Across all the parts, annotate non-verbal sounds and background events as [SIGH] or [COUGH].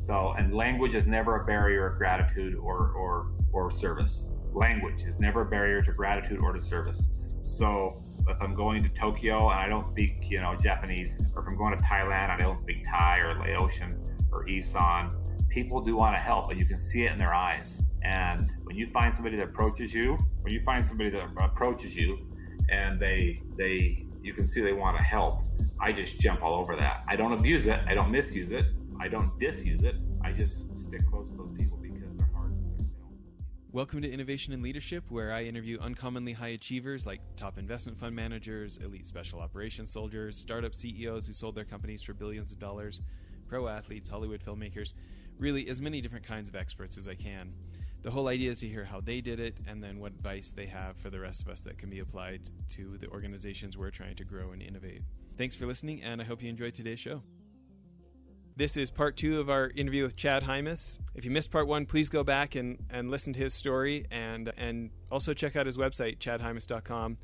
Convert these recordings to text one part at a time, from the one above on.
So, and language is never a barrier of gratitude or, or, or service. Language is never a barrier to gratitude or to service. So, if I'm going to Tokyo and I don't speak, you know, Japanese, or if I'm going to Thailand and I don't speak Thai or Laotian or Isan, people do want to help, and you can see it in their eyes. And when you find somebody that approaches you, when you find somebody that approaches you, and they they you can see they want to help, I just jump all over that. I don't abuse it. I don't misuse it. I don't disuse it. I just stick close to those people because they're hard. Welcome to Innovation and Leadership, where I interview uncommonly high achievers like top investment fund managers, elite special operations soldiers, startup CEOs who sold their companies for billions of dollars, pro athletes, Hollywood filmmakers, really as many different kinds of experts as I can. The whole idea is to hear how they did it and then what advice they have for the rest of us that can be applied to the organizations we're trying to grow and innovate. Thanks for listening, and I hope you enjoyed today's show. This is part two of our interview with Chad Hymas. If you missed part one, please go back and, and listen to his story and and also check out his website, chadhymas.com.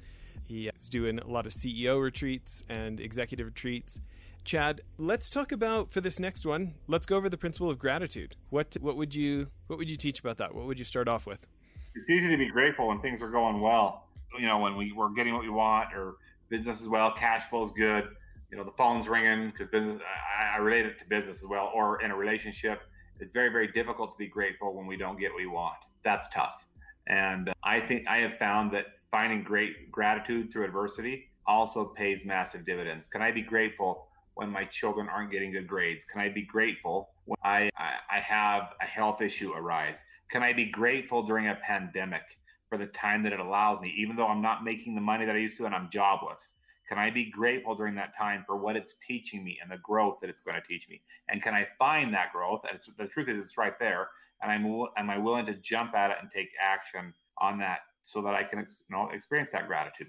He is doing a lot of CEO retreats and executive retreats. Chad, let's talk about for this next one. Let's go over the principle of gratitude. What what would you what would you teach about that? What would you start off with? It's easy to be grateful when things are going well. You know, when we, we're getting what we want or business is well, cash flow is good you know the phone's ringing because business I, I relate it to business as well or in a relationship it's very very difficult to be grateful when we don't get what we want. That's tough. And uh, i think i have found that finding great gratitude through adversity also pays massive dividends. Can i be grateful when my children aren't getting good grades? Can i be grateful when i i have a health issue arise? Can i be grateful during a pandemic for the time that it allows me even though i'm not making the money that i used to and i'm jobless can I be grateful during that time for what it's teaching me and the growth that it's going to teach me? And can I find that growth? And the truth is, it's right there. And I'm am I willing to jump at it and take action on that so that I can you know experience that gratitude?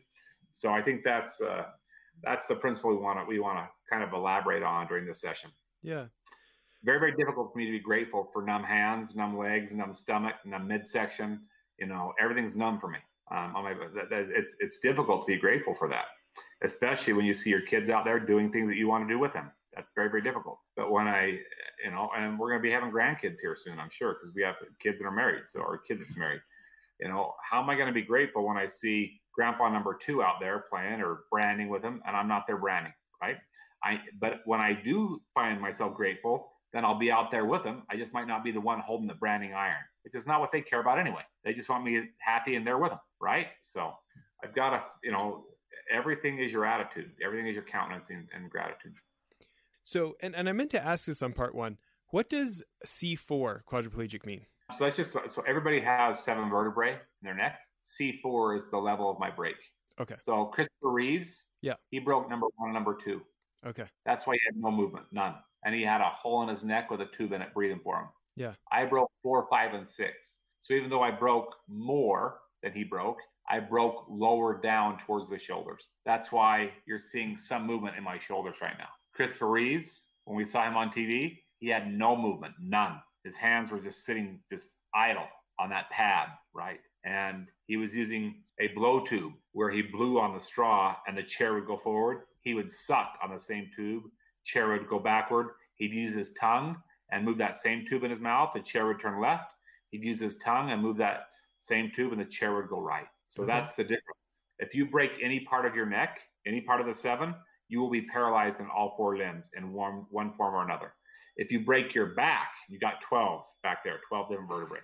So I think that's uh, that's the principle we want to we want to kind of elaborate on during this session. Yeah. Very very difficult for me to be grateful for numb hands, numb legs, numb stomach, numb midsection. You know everything's numb for me. Um, my, that, that, it's it's difficult to be grateful for that especially when you see your kids out there doing things that you want to do with them. That's very, very difficult. But when I, you know, and we're going to be having grandkids here soon, I'm sure, because we have kids that are married. So, our kid that's married, you know, how am I going to be grateful when I see grandpa number two out there playing or branding with him and I'm not there branding, right? I, but when I do find myself grateful, then I'll be out there with them. I just might not be the one holding the branding iron, which is not what they care about anyway. They just want me happy and there with them, right? So I've got to, you know, everything is your attitude. Everything is your countenance and, and gratitude. So, and, and I meant to ask this on part one. What does C4 quadriplegic mean? So that's just so everybody has seven vertebrae in their neck. C4 is the level of my break. Okay. So Christopher Reeves, yeah, he broke number one number two. Okay. That's why he had no movement, none, and he had a hole in his neck with a tube in it breathing for him. Yeah. I broke four, five, and six. So even though I broke more than he broke, I broke lower down towards the shoulders. That's why you're seeing some movement in my shoulders right now. Christopher Reeves, when we saw him on TV, he had no movement, none. His hands were just sitting just idle on that pad, right? And he was using a blow tube where he blew on the straw and the chair would go forward. He would suck on the same tube, chair would go backward. He'd use his tongue and move that same tube in his mouth, the chair would turn left. He'd use his tongue and move that same tube and the chair would go right. So mm-hmm. that's the difference. If you break any part of your neck, any part of the seven, you will be paralyzed in all four limbs in one, one form or another. If you break your back, you got 12 back there, 12 different vertebrae.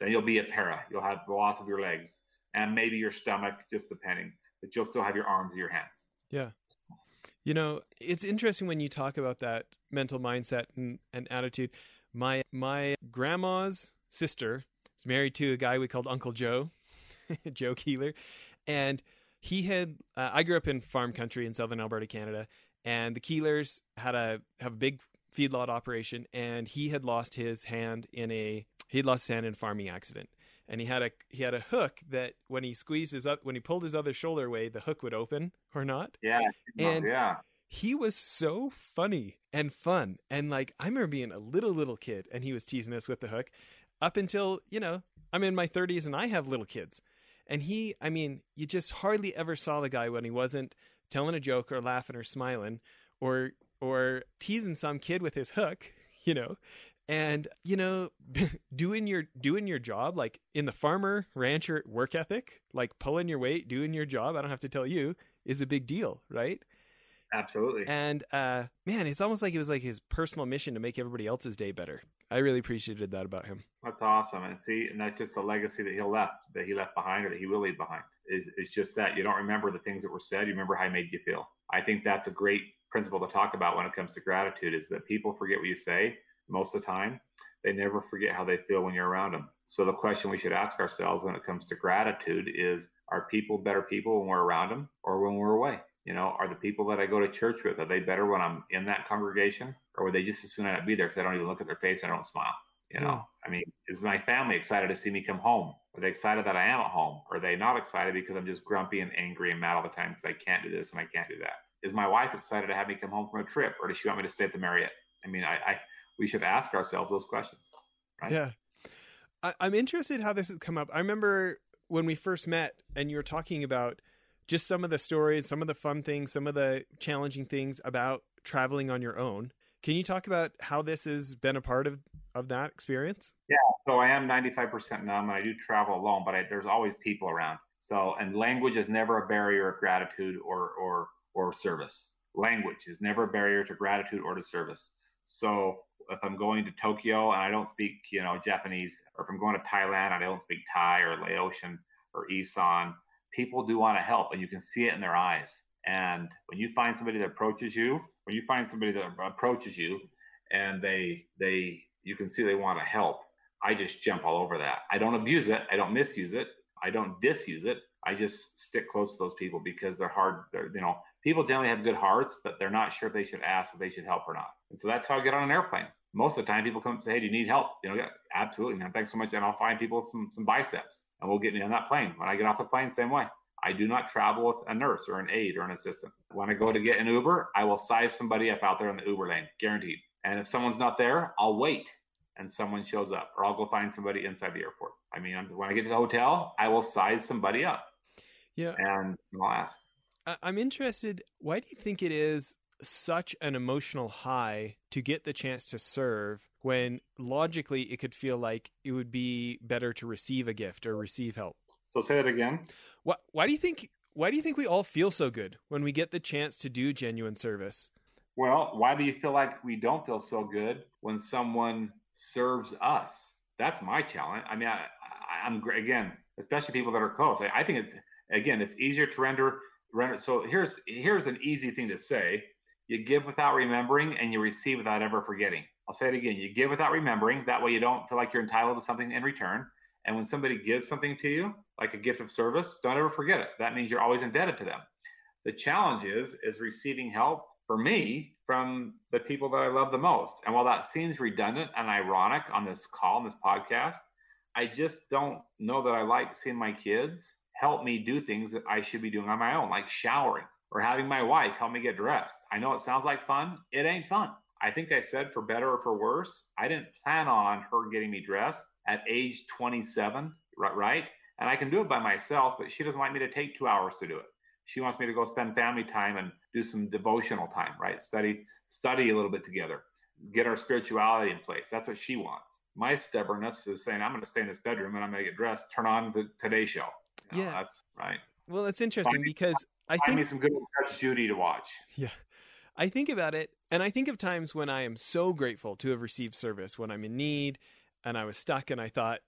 Then you'll be a para. You'll have the loss of your legs and maybe your stomach, just depending, but you'll still have your arms and your hands. Yeah. You know, it's interesting when you talk about that mental mindset and, and attitude. My my grandma's sister is married to a guy we called Uncle Joe. [LAUGHS] Joe Keeler, and he had. Uh, I grew up in farm country in southern Alberta, Canada, and the Keelers had a have a big feedlot operation, and he had lost his hand in a he lost his hand in a farming accident, and he had a he had a hook that when he squeezed his up when he pulled his other shoulder away, the hook would open or not. Yeah, and yeah. He was so funny and fun, and like I remember being a little little kid, and he was teasing us with the hook, up until you know I'm in my 30s and I have little kids, and he, I mean, you just hardly ever saw the guy when he wasn't telling a joke or laughing or smiling or or teasing some kid with his hook, [LAUGHS] you know. and you know [LAUGHS] doing your doing your job like in the farmer rancher work ethic like pulling your weight doing your job i don't have to tell you is a big deal right? Absolutely. And uh man it's almost like it was like his personal mission to make everybody else's day better i really appreciated that about him that's awesome and see and that's just the legacy that he left that he left behind or that he will leave behind is, is just that you don't remember the things that were said you remember how he made you feel i think that's a great principle to talk about when it comes to gratitude is that people forget what you say most of the time. They never forget how they feel when you're around them. So the question we should ask ourselves when it comes to gratitude is are people better people when we're around them or when we're away? You know, are the people that I go to church with, are they better when I'm in that congregation? Or would they just as soon not be there because I don't even look at their face and I don't smile? You know. I mean, is my family excited to see me come home? Are they excited that I am at home? Are they not excited because I'm just grumpy and angry and mad all the time because I can't do this and I can't do that? Is my wife excited to have me come home from a trip or does she want me to stay at the Marriott? I mean, I, I we should ask ourselves those questions. Right? Yeah. I, I'm interested how this has come up. I remember when we first met and you were talking about just some of the stories, some of the fun things, some of the challenging things about traveling on your own. Can you talk about how this has been a part of, of that experience? Yeah, so I am 95% numb and I do travel alone, but I, there's always people around. So, and language is never a barrier of gratitude or, or, or service. Language is never a barrier to gratitude or to service. So if I'm going to Tokyo and I don't speak, you know, Japanese, or if I'm going to Thailand and I don't speak Thai or Laotian or Isan, people do want to help, and you can see it in their eyes. And when you find somebody that approaches you, when you find somebody that approaches you, and they they you can see they want to help, I just jump all over that. I don't abuse it. I don't misuse it. I don't disuse it. I just stick close to those people because they're hard. They're, you know, people generally have good hearts, but they're not sure if they should ask if they should help or not. And so that's how I get on an airplane. Most of the time, people come and say, "Hey, do you need help?" You know, yeah, absolutely, man. Thanks so much, and I'll find people some some biceps, and we'll get me on that plane. When I get off the plane, same way. I do not travel with a nurse or an aide or an assistant. When I go to get an Uber, I will size somebody up out there in the Uber lane, guaranteed. And if someone's not there, I'll wait and someone shows up, or I'll go find somebody inside the airport. I mean, when I get to the hotel, I will size somebody up. Yeah. And I'll ask. I'm interested. Why do you think it is such an emotional high to get the chance to serve when logically it could feel like it would be better to receive a gift or receive help? So say that again. Why, why do you think why do you think we all feel so good when we get the chance to do genuine service? Well, why do you feel like we don't feel so good when someone serves us? That's my challenge. I mean, I, am again, especially people that are close. I, I think it's again, it's easier to render render. So here's here's an easy thing to say: you give without remembering, and you receive without ever forgetting. I'll say it again: you give without remembering. That way, you don't feel like you're entitled to something in return. And when somebody gives something to you, like a gift of service, don't ever forget it. That means you're always indebted to them. The challenge is is receiving help for me from the people that I love the most. And while that seems redundant and ironic on this call, on this podcast, I just don't know that I like seeing my kids help me do things that I should be doing on my own, like showering or having my wife help me get dressed. I know it sounds like fun. It ain't fun. I think I said for better or for worse, I didn't plan on her getting me dressed at age 27, right? And I can do it by myself, but she doesn't like me to take two hours to do it. She wants me to go spend family time and do some devotional time, right? Study, study a little bit together, get our spirituality in place. That's what she wants. My stubbornness is saying, I'm going to stay in this bedroom and I'm going to get dressed, turn on the Today Show. You know, yeah. That's right. Well, it's interesting because I think. me some good Judge Judy to watch. Yeah. I think about it, and I think of times when I am so grateful to have received service, when I'm in need and I was stuck and I thought,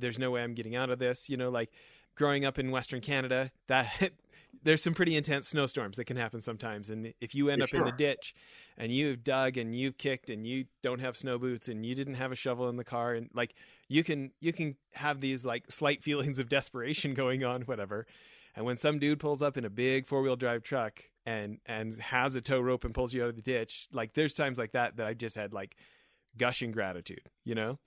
there's no way I'm getting out of this. You know, like growing up in Western Canada, that [LAUGHS] there's some pretty intense snowstorms that can happen sometimes. And if you end up sure. in the ditch and you've dug and you've kicked and you don't have snow boots and you didn't have a shovel in the car and like you can you can have these like slight [LAUGHS] feelings of desperation going on, whatever. And when some dude pulls up in a big four wheel drive truck and and has a tow rope and pulls you out of the ditch, like there's times like that that I've just had like gushing gratitude, you know?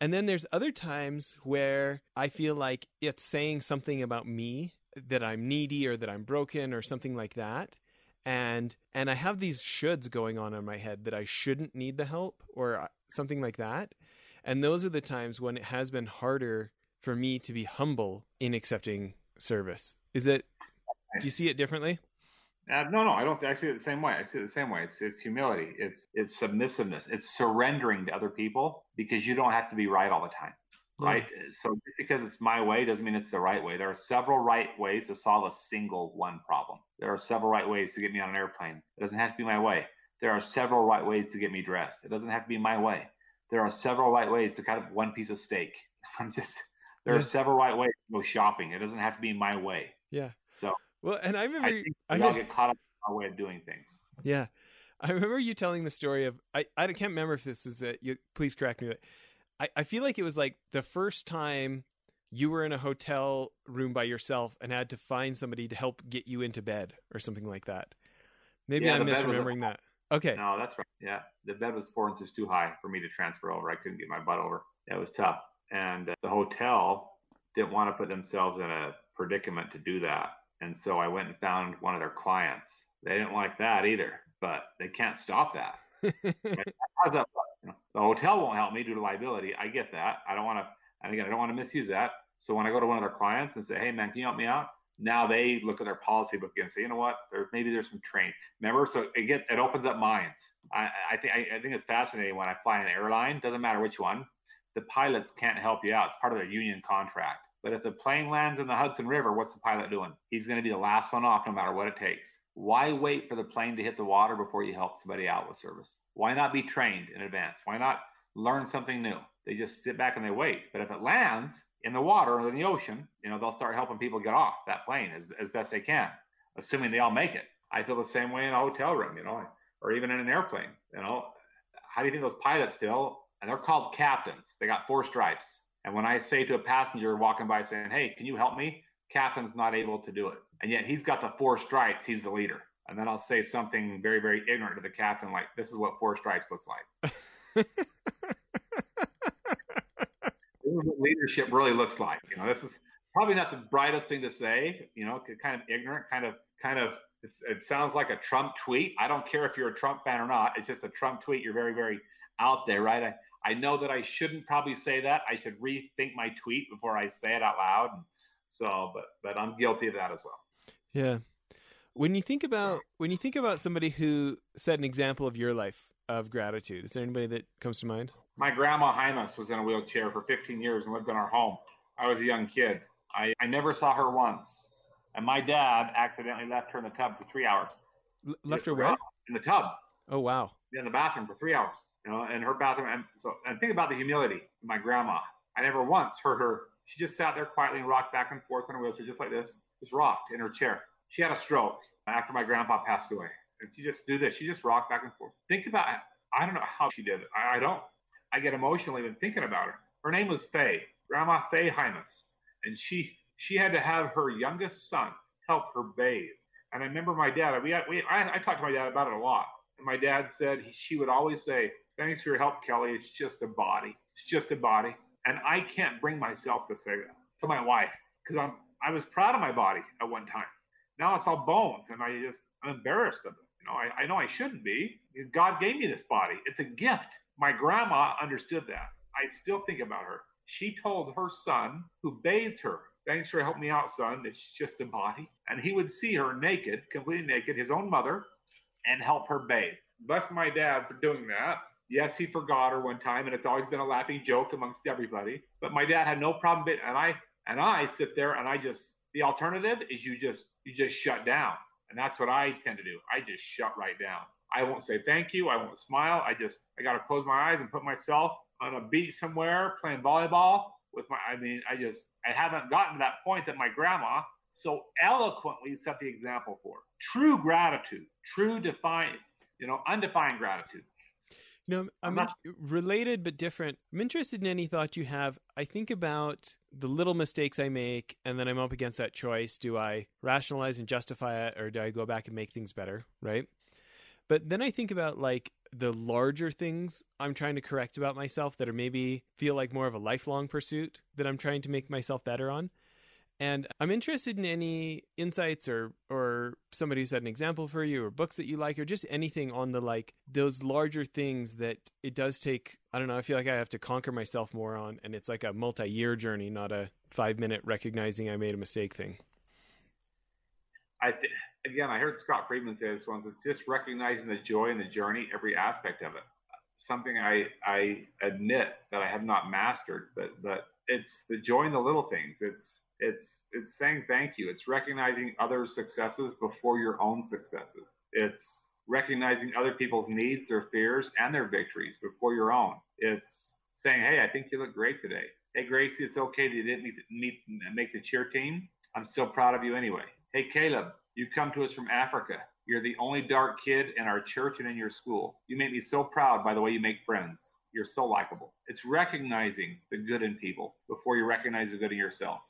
And then there's other times where I feel like it's saying something about me that I'm needy or that I'm broken or something like that. And and I have these shoulds going on in my head that I shouldn't need the help or uh, something like that. And those are the times when it has been harder for me to be humble in accepting service. Is it do you see it differently? Uh, no, no, I don't. I see it the same way. I see it the same way. It's it's humility. It's it's submissiveness. It's surrendering to other people because you don't have to be right all the time, right? So because it's my way doesn't mean it's the right way. There are several right ways to solve a single one problem. There are several right ways to get me on an airplane. It doesn't have to be my way. There are several right ways to get me dressed. It doesn't have to be my way. There are several right ways to cut up one piece of steak. [LAUGHS] I'm just there Yeah. are several right ways to go shopping. It doesn't have to be my way. Yeah. So Well, and I remember, I I we all get caught up in our way of doing things. yeah, I remember you telling the story of I I can't remember if this is it. You please correct me. But I I feel like it was like the first time you were in a hotel room by yourself and had to find somebody to help get you into bed or something like that. Maybe Yeah, I'm misremembering that. Okay. No, that's right. Yeah, the bed was four inches too high for me to transfer over. I couldn't get my butt over. It was tough, and the hotel didn't want to put themselves in a predicament to do that. And so I went and found one of their clients. They didn't like that either, but they can't stop that. [LAUGHS] How's that? You know, the hotel won't help me due to liability. I get that. I don't want to, and again, I don't want to misuse that. So when I go to one of their clients and say, "Hey, man, can you help me out?" Now they look at their policy book and say, "You know what? There maybe there's some train." Remember, so it get it opens up minds. I, I think I, I think it's fascinating when I fly an airline. Doesn't matter which one, the pilots can't help you out. It's part of their union contract. But if the plane lands in the Hudson River, what's the pilot doing? He's going to be the last one off, no matter what it takes. Why wait for the plane to hit the water before you help somebody out with service? Why not be trained in advance? Why not learn something new? They just sit back and they wait. But if it lands in the water or in the ocean, you know, they'll start helping people get off that plane as, as best they can, assuming they all make it. I feel the same way in a hotel room, you know, or even in an airplane. You know, how do you think those pilots feel? And they're called captains. They got four stripes. And when I say to a passenger walking by saying, "Hey, can you help me?" Captain's not able to do it, and yet he's got the four stripes. He's the leader. And then I'll say something very, very ignorant to the captain, like, "This is what four stripes looks like." [LAUGHS] this is what leadership really looks like. You know, this is probably not the brightest thing to say. You know, kind of ignorant, kind of, kind of. It's, it sounds like a Trump tweet. I don't care if you're a Trump fan or not. It's just a Trump tweet. You're very, very out there, right? I, I know that I shouldn't probably say that. I should rethink my tweet before I say it out loud. And So, but but I'm guilty of that as well. Yeah. When you think about when you think about somebody who set an example of your life of gratitude, is there anybody that comes to mind? My grandma Hymas was in a wheelchair for 15 years and lived in our home. I was a young kid. I, I never saw her once. And my dad accidentally left her in the tub for three hours. L- left her where? In the tub, Oh wow. In the bathroom for three hours. You know, in her bathroom. And so, and think about the humility of my grandma. I never once heard her. She just sat there quietly and rocked back and forth in her wheelchair, just like this, just rocked in her chair. She had a stroke after my grandpa passed away. And she just do this. She just rocked back and forth. Think about it. I don't know how she did it. I, I don't. I get emotional even thinking about her. Her name was Faye, Grandma Faye Hymas. And she she had to have her youngest son help her bathe. And I remember my dad, we, we I, I talked to my dad about it a lot. My dad said he, she would always say, Thanks for your help, Kelly. It's just a body. It's just a body. And I can't bring myself to say that to my wife because I'm I was proud of my body at one time. Now it's all bones, and I just I'm embarrassed of it. You know, I, I know I shouldn't be. God gave me this body. It's a gift. My grandma understood that. I still think about her. She told her son, who bathed her, Thanks for helping me out, son. It's just a body. And he would see her naked, completely naked, his own mother, and help her bathe. Bless my dad for doing that. Yes, he forgot her one time, and it's always been a laughing joke amongst everybody. But my dad had no problem. ba- And I and I sit there and I just the alternative is you just you just shut down, and that's what I tend to do. I just shut right down. I won't say thank you. I won't smile. I just I got to close my eyes and put myself on a beach somewhere playing volleyball with my. I mean, I just I haven't gotten to that point that my grandma so eloquently set the example for. True gratitude, true define, you know, undefined gratitude. You know, I'm I'm in- related but different. I'm interested in any thought you have. I think about the little mistakes I make, and then I'm up against that choice. Do I rationalize and justify it, or do I go back and make things better? Right. But then I think about like the larger things I'm trying to correct about myself that are maybe feel like more of a lifelong pursuit that I'm trying to make myself better on. And I'm interested in any insights or or somebody who set an example for you or books that you like or just anything on the like those larger things that it does take I don't know, I feel like I have to conquer myself more on and it's like a multi-year journey, not a 5 minute recognizing I made a mistake thing. I th- again, I heard Scott Friedman say this once. It's just recognizing the joy in the journey, every aspect of it. Something I I admit that I have not mastered, but but it's the joy in the little things. It's it's it's saying thank you. It's recognizing other successes before your own successes. It's recognizing other people's needs, their fears, and their victories before your own. It's saying, "Hey, I think you look great today. Hey, Gracie, it's okay that you didn't meet, meet, make the cheer team. I'm still proud of you anyway. Hey, Caleb, you come to us from Africa. You're the only dark kid in our church and in your school. You make me so proud by the way you make friends. You're so likable. It's recognizing the good in people before you recognize the good in yourself.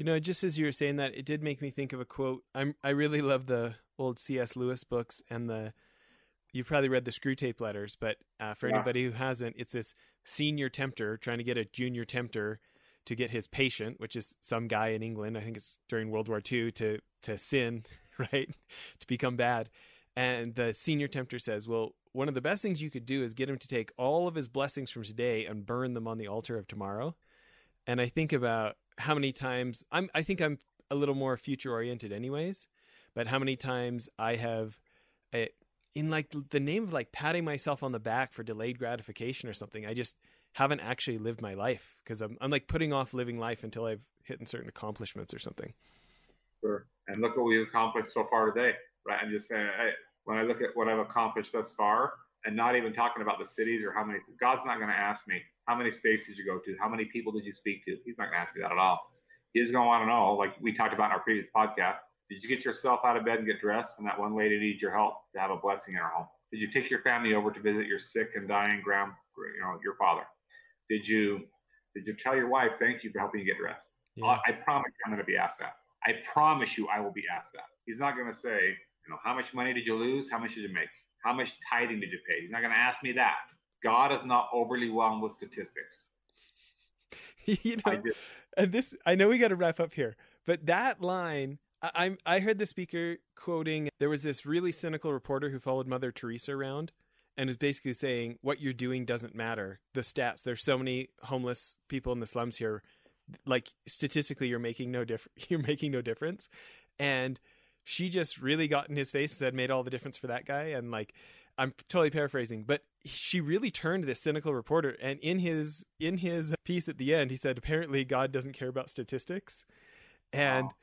You know, just as you were saying that, it did make me think of a quote. I'm I really love the old C.S. Lewis books and the you've probably read the Screwtape Letters, but uh, for yeah. anybody who hasn't, it's this senior tempter trying to get a junior tempter to get his patient, which is some guy in England, I think it's during World War II, to to sin, [LAUGHS] right, to become bad. And the senior tempter says, "Well, one of the best things you could do is get him to take all of his blessings from today and burn them on the altar of tomorrow." And I think about how many times I'm. I think I'm a little more future oriented, anyways. But how many times I have, eh, in like the name of like patting myself on the back for delayed gratification or something, I just haven't actually lived my life because I'm, I'm like putting off living life until I've hit certain accomplishments or something. Sure. And look what we've accomplished so far today, right? I'm just saying, I, when I look at what I've accomplished thus far, and not even talking about the cities or how many, God's not going to ask me how many states did you go to, how many people did you speak to. He's not going to ask me that at all. He's going to want to know, like we talked about in our previous podcast, did you get yourself out of bed and get dressed when that one lady needs your help to have a blessing in her home? Did you take your family over to visit your sick and dying grand, you know, your father? Did you did you tell your wife thank you for helping you get dressed? Yeah. Uh, I promise you I'm going to be asked that. I promise you I will be asked that. He's not going to say, you know, how much money did you lose? How much did you make? How much tithing did you pay? He's not going to ask me that. God is not overly whelmed with statistics. [LAUGHS] you know, and this I know we got to wrap up here, but that line I, I heard the speaker quoting there was this really cynical reporter who followed Mother Teresa around and is basically saying what you're doing doesn't matter. The stats, there's so many homeless people in the slums here. Like statistically, you're making no difference. [LAUGHS] You're making no difference. And she just really got in his face and said, made all the difference for that guy. And like, I'm totally paraphrasing, but she really turned this cynical reporter. And in his in his piece at the end, he said, apparently God doesn't care about statistics. And wow.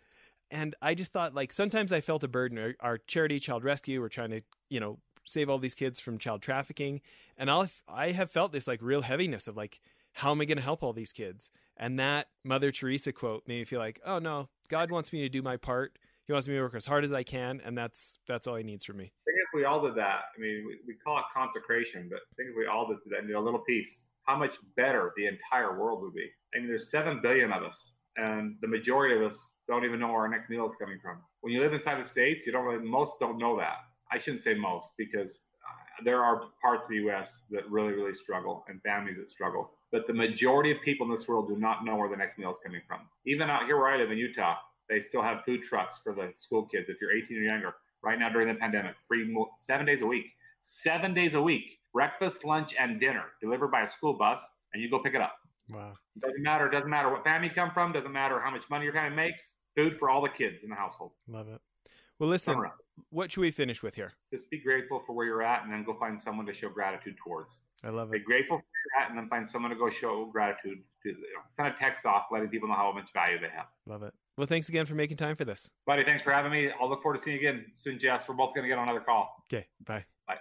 and I just thought like sometimes I felt a burden. Our, our charity, Child Rescue, we're trying to you know save all these kids from child trafficking. And I'll, I have felt this like real heaviness of like, how am I going to help all these kids? And that Mother Teresa quote made me feel like, oh no, God wants me to do my part. He wants me to work as hard as I can, and that's that's all He needs from me. Think if we all did that, I mean, we, we call it consecration, but think if we all did that a little piece, how much better the entire world would be. I mean, there's seven billion of us, and the majority of us don't even know where our next meal is coming from. When you live inside the states, you don't really most don't know that. I shouldn't say most because uh, there are parts of the U.S. that really, really struggle and families that struggle. But the majority of people in this world do not know where the next meal is coming from. Even out here where I live in Utah, they still have food trucks for the school kids. If you're 18 or younger, right now during the pandemic, free seven days a week, seven days a week, breakfast, lunch, and dinner delivered by a school bus, and you go pick it up. Wow. Doesn't matter. Doesn't matter what family you come from. Doesn't matter how much money your family makes. Food for all the kids in the household. Love it. Well, listen, what should we finish with here? Just be grateful for where you're at and then go find someone to show gratitude towards. I love it. Be grateful for where you're at and then find someone to go show gratitude to. You know, send a text off letting people know how much value they have. Love it. Well, thanks again for making time for this. Buddy, thanks for having me. I'll look forward to seeing you again soon, Jess. We're both going to get on another call. Okay. Bye. Bye.